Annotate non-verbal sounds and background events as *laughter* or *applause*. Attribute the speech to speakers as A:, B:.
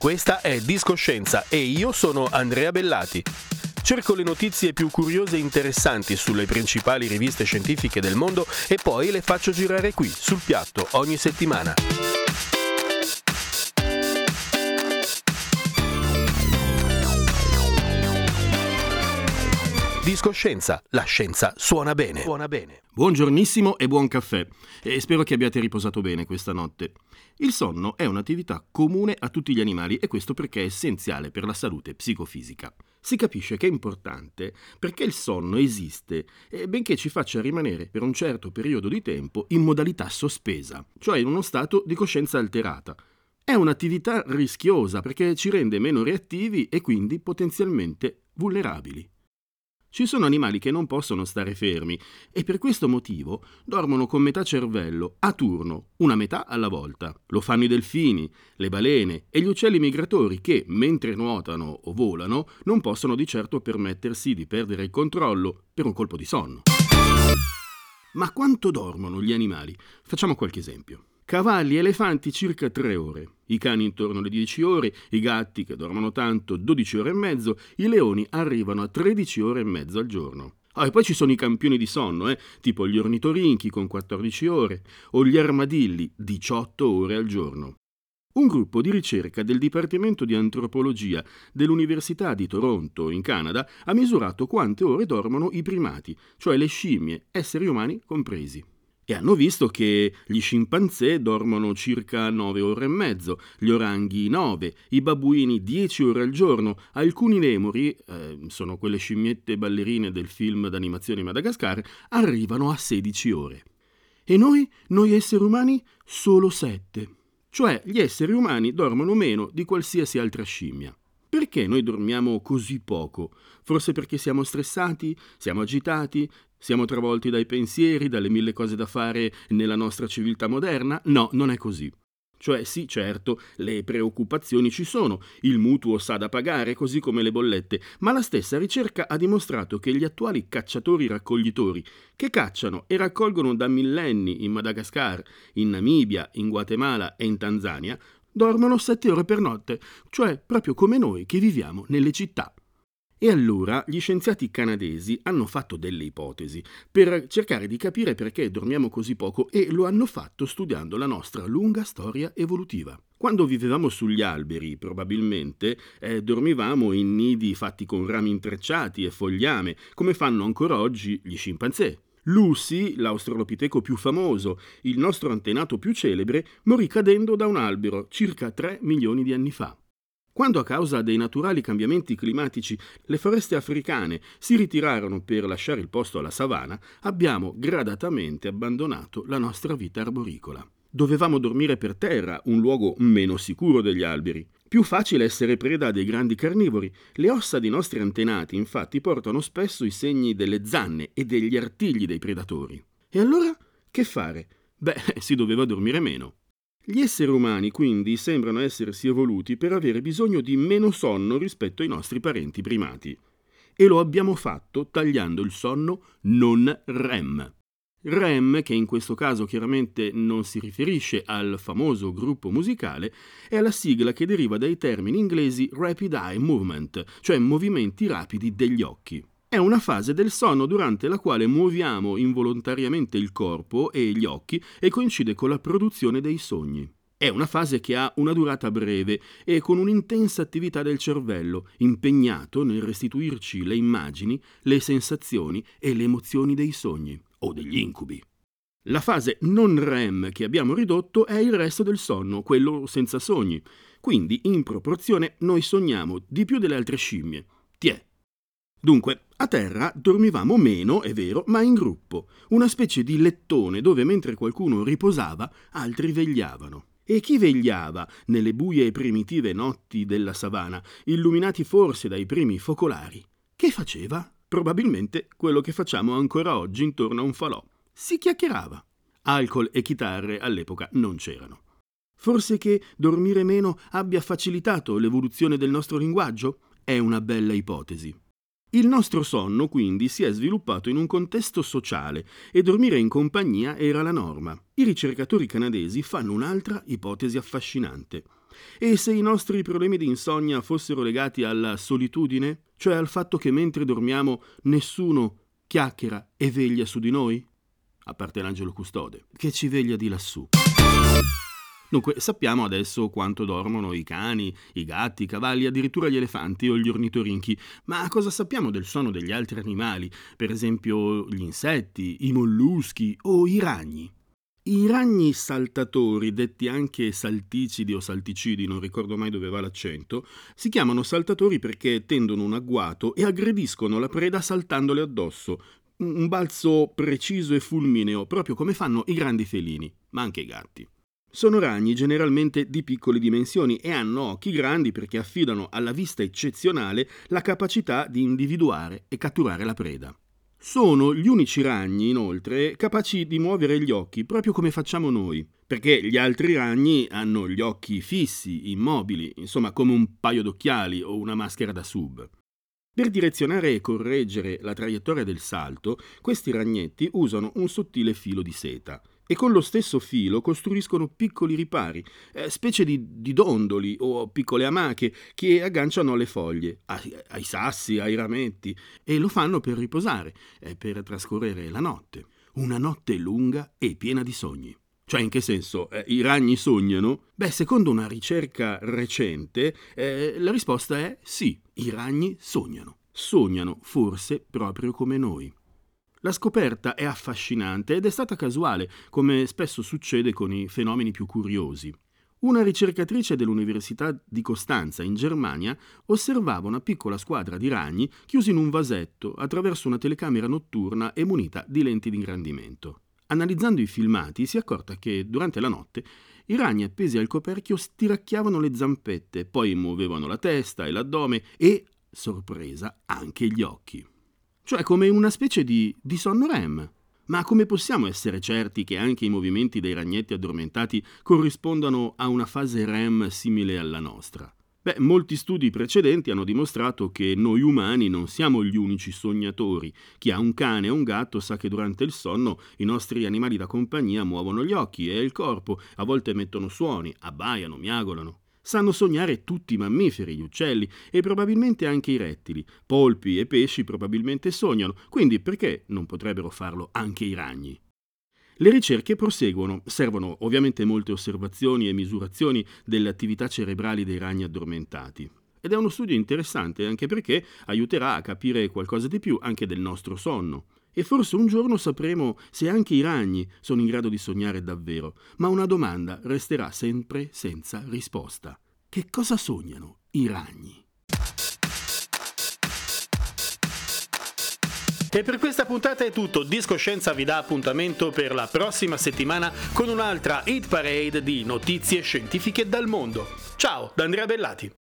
A: Questa è Discoscienza e io sono Andrea Bellati. Cerco le notizie più curiose e interessanti sulle principali riviste scientifiche del mondo e poi le faccio girare qui, sul piatto, ogni settimana. Discoscienza, la scienza suona bene. Suona bene.
B: Buongiornissimo e buon caffè. E spero che abbiate riposato bene questa notte. Il sonno è un'attività comune a tutti gli animali e questo perché è essenziale per la salute psicofisica. Si capisce che è importante perché il sonno esiste benché ci faccia rimanere per un certo periodo di tempo in modalità sospesa, cioè in uno stato di coscienza alterata. È un'attività rischiosa perché ci rende meno reattivi e quindi potenzialmente vulnerabili. Ci sono animali che non possono stare fermi e per questo motivo dormono con metà cervello, a turno, una metà alla volta. Lo fanno i delfini, le balene e gli uccelli migratori che, mentre nuotano o volano, non possono di certo permettersi di perdere il controllo per un colpo di sonno. Ma quanto dormono gli animali? Facciamo qualche esempio. Cavalli e elefanti circa 3 ore, i cani intorno alle 10 ore, i gatti che dormono tanto 12 ore e mezzo, i leoni arrivano a 13 ore e mezzo al giorno. Ah, e poi ci sono i campioni di sonno, eh, tipo gli ornitorinchi con 14 ore o gli armadilli 18 ore al giorno. Un gruppo di ricerca del Dipartimento di Antropologia dell'Università di Toronto, in Canada, ha misurato quante ore dormono i primati, cioè le scimmie, esseri umani compresi e hanno visto che gli scimpanzé dormono circa 9 ore e mezzo, gli oranghi 9, i babbuini 10 ore al giorno, alcuni lemuri, eh, sono quelle scimmiette ballerine del film d'animazione Madagascar, arrivano a 16 ore. E noi, noi esseri umani, solo 7. Cioè gli esseri umani dormono meno di qualsiasi altra scimmia. Perché noi dormiamo così poco? Forse perché siamo stressati, siamo agitati, siamo travolti dai pensieri, dalle mille cose da fare nella nostra civiltà moderna? No, non è così. Cioè sì, certo, le preoccupazioni ci sono, il mutuo sa da pagare, così come le bollette, ma la stessa ricerca ha dimostrato che gli attuali cacciatori-raccoglitori, che cacciano e raccolgono da millenni in Madagascar, in Namibia, in Guatemala e in Tanzania, dormono sette ore per notte, cioè proprio come noi che viviamo nelle città. E allora gli scienziati canadesi hanno fatto delle ipotesi per cercare di capire perché dormiamo così poco e lo hanno fatto studiando la nostra lunga storia evolutiva. Quando vivevamo sugli alberi, probabilmente, eh, dormivamo in nidi fatti con rami intrecciati e fogliame, come fanno ancora oggi gli scimpanzé. Lucy, l'australopiteco più famoso, il nostro antenato più celebre, morì cadendo da un albero circa 3 milioni di anni fa. Quando a causa dei naturali cambiamenti climatici le foreste africane si ritirarono per lasciare il posto alla savana, abbiamo gradatamente abbandonato la nostra vita arboricola. Dovevamo dormire per terra, un luogo meno sicuro degli alberi. Più facile essere preda dei grandi carnivori. Le ossa dei nostri antenati, infatti, portano spesso i segni delle zanne e degli artigli dei predatori. E allora che fare? Beh, *laughs* si doveva dormire meno. Gli esseri umani quindi sembrano essersi evoluti per avere bisogno di meno sonno rispetto ai nostri parenti primati. E lo abbiamo fatto tagliando il sonno non REM. REM, che in questo caso chiaramente non si riferisce al famoso gruppo musicale, è la sigla che deriva dai termini inglesi Rapid Eye Movement, cioè movimenti rapidi degli occhi. È una fase del sonno durante la quale muoviamo involontariamente il corpo e gli occhi e coincide con la produzione dei sogni. È una fase che ha una durata breve e con un'intensa attività del cervello, impegnato nel restituirci le immagini, le sensazioni e le emozioni dei sogni o degli incubi. La fase non REM che abbiamo ridotto è il resto del sonno, quello senza sogni. Quindi, in proporzione, noi sogniamo di più delle altre scimmie. Tiè, Dunque, a terra dormivamo meno, è vero, ma in gruppo, una specie di lettone dove mentre qualcuno riposava, altri vegliavano. E chi vegliava nelle buie e primitive notti della savana, illuminati forse dai primi focolari? Che faceva? Probabilmente quello che facciamo ancora oggi intorno a un falò. Si chiacchierava. Alcol e chitarre all'epoca non c'erano. Forse che dormire meno abbia facilitato l'evoluzione del nostro linguaggio? È una bella ipotesi. Il nostro sonno quindi si è sviluppato in un contesto sociale e dormire in compagnia era la norma. I ricercatori canadesi fanno un'altra ipotesi affascinante. E se i nostri problemi di insonnia fossero legati alla solitudine, cioè al fatto che mentre dormiamo nessuno chiacchiera e veglia su di noi? A parte l'angelo custode, che ci veglia di lassù. Dunque, sappiamo adesso quanto dormono i cani, i gatti, i cavalli, addirittura gli elefanti o gli ornitorinchi, ma cosa sappiamo del sonno degli altri animali, per esempio gli insetti, i molluschi o i ragni? I ragni saltatori, detti anche salticidi o salticidi, non ricordo mai dove va l'accento, si chiamano saltatori perché tendono un agguato e aggrediscono la preda saltandole addosso. Un balzo preciso e fulmineo, proprio come fanno i grandi felini, ma anche i gatti. Sono ragni generalmente di piccole dimensioni e hanno occhi grandi perché affidano alla vista eccezionale la capacità di individuare e catturare la preda. Sono gli unici ragni, inoltre, capaci di muovere gli occhi proprio come facciamo noi, perché gli altri ragni hanno gli occhi fissi, immobili, insomma come un paio d'occhiali o una maschera da sub. Per direzionare e correggere la traiettoria del salto, questi ragnetti usano un sottile filo di seta e con lo stesso filo costruiscono piccoli ripari, eh, specie di, di, dondoli o piccole amache che agganciano alle foglie, ai, ai sassi, ai rametti, e lo fanno per riposare, eh, per trascorrere la notte. Una notte lunga e piena di sogni. Cioè, in che senso? Eh, I ragni sognano? Beh, secondo una ricerca recente, eh, la risposta è sì, i ragni sognano. Sognano forse proprio come noi. La scoperta è affascinante ed è stata casuale, come spesso succede con i fenomeni più curiosi. Una ricercatrice dell'Università di Costanza in Germania osservava una piccola squadra di ragni chiusi in un vasetto attraverso una telecamera notturna e munita di lenti di ingrandimento. Analizzando i filmati si è accorta che durante la notte i ragni appesi al coperchio stiracchiavano le zampette, poi muovevano la testa e l'addome e, sorpresa, anche gli occhi cioè come una specie di, di sonno REM. Ma come possiamo essere certi che anche i movimenti dei ragnetti addormentati corrispondano a una fase REM simile alla nostra? Beh, molti studi precedenti hanno dimostrato che noi umani non siamo gli unici sognatori. Chi ha un cane o un gatto sa che durante il sonno i nostri animali da compagnia muovono gli occhi e il corpo, a volte emettono suoni, abbaiano, miagolano. Sanno sognare tutti i mammiferi, gli uccelli e probabilmente anche i rettili. Polpi e pesci probabilmente sognano, quindi perché non potrebbero farlo anche i ragni? Le ricerche proseguono, servono ovviamente molte osservazioni e misurazioni delle attività cerebrali dei ragni addormentati. Ed è uno studio interessante anche perché aiuterà a capire qualcosa di più anche del nostro sonno. E forse un giorno sapremo se anche i ragni sono in grado di sognare davvero, ma una domanda resterà sempre senza risposta. Che cosa sognano i ragni?
A: E per questa puntata è tutto. Discoscienza vi dà appuntamento per la prossima settimana con un'altra hit parade di notizie scientifiche dal mondo. Ciao da Andrea Bellati.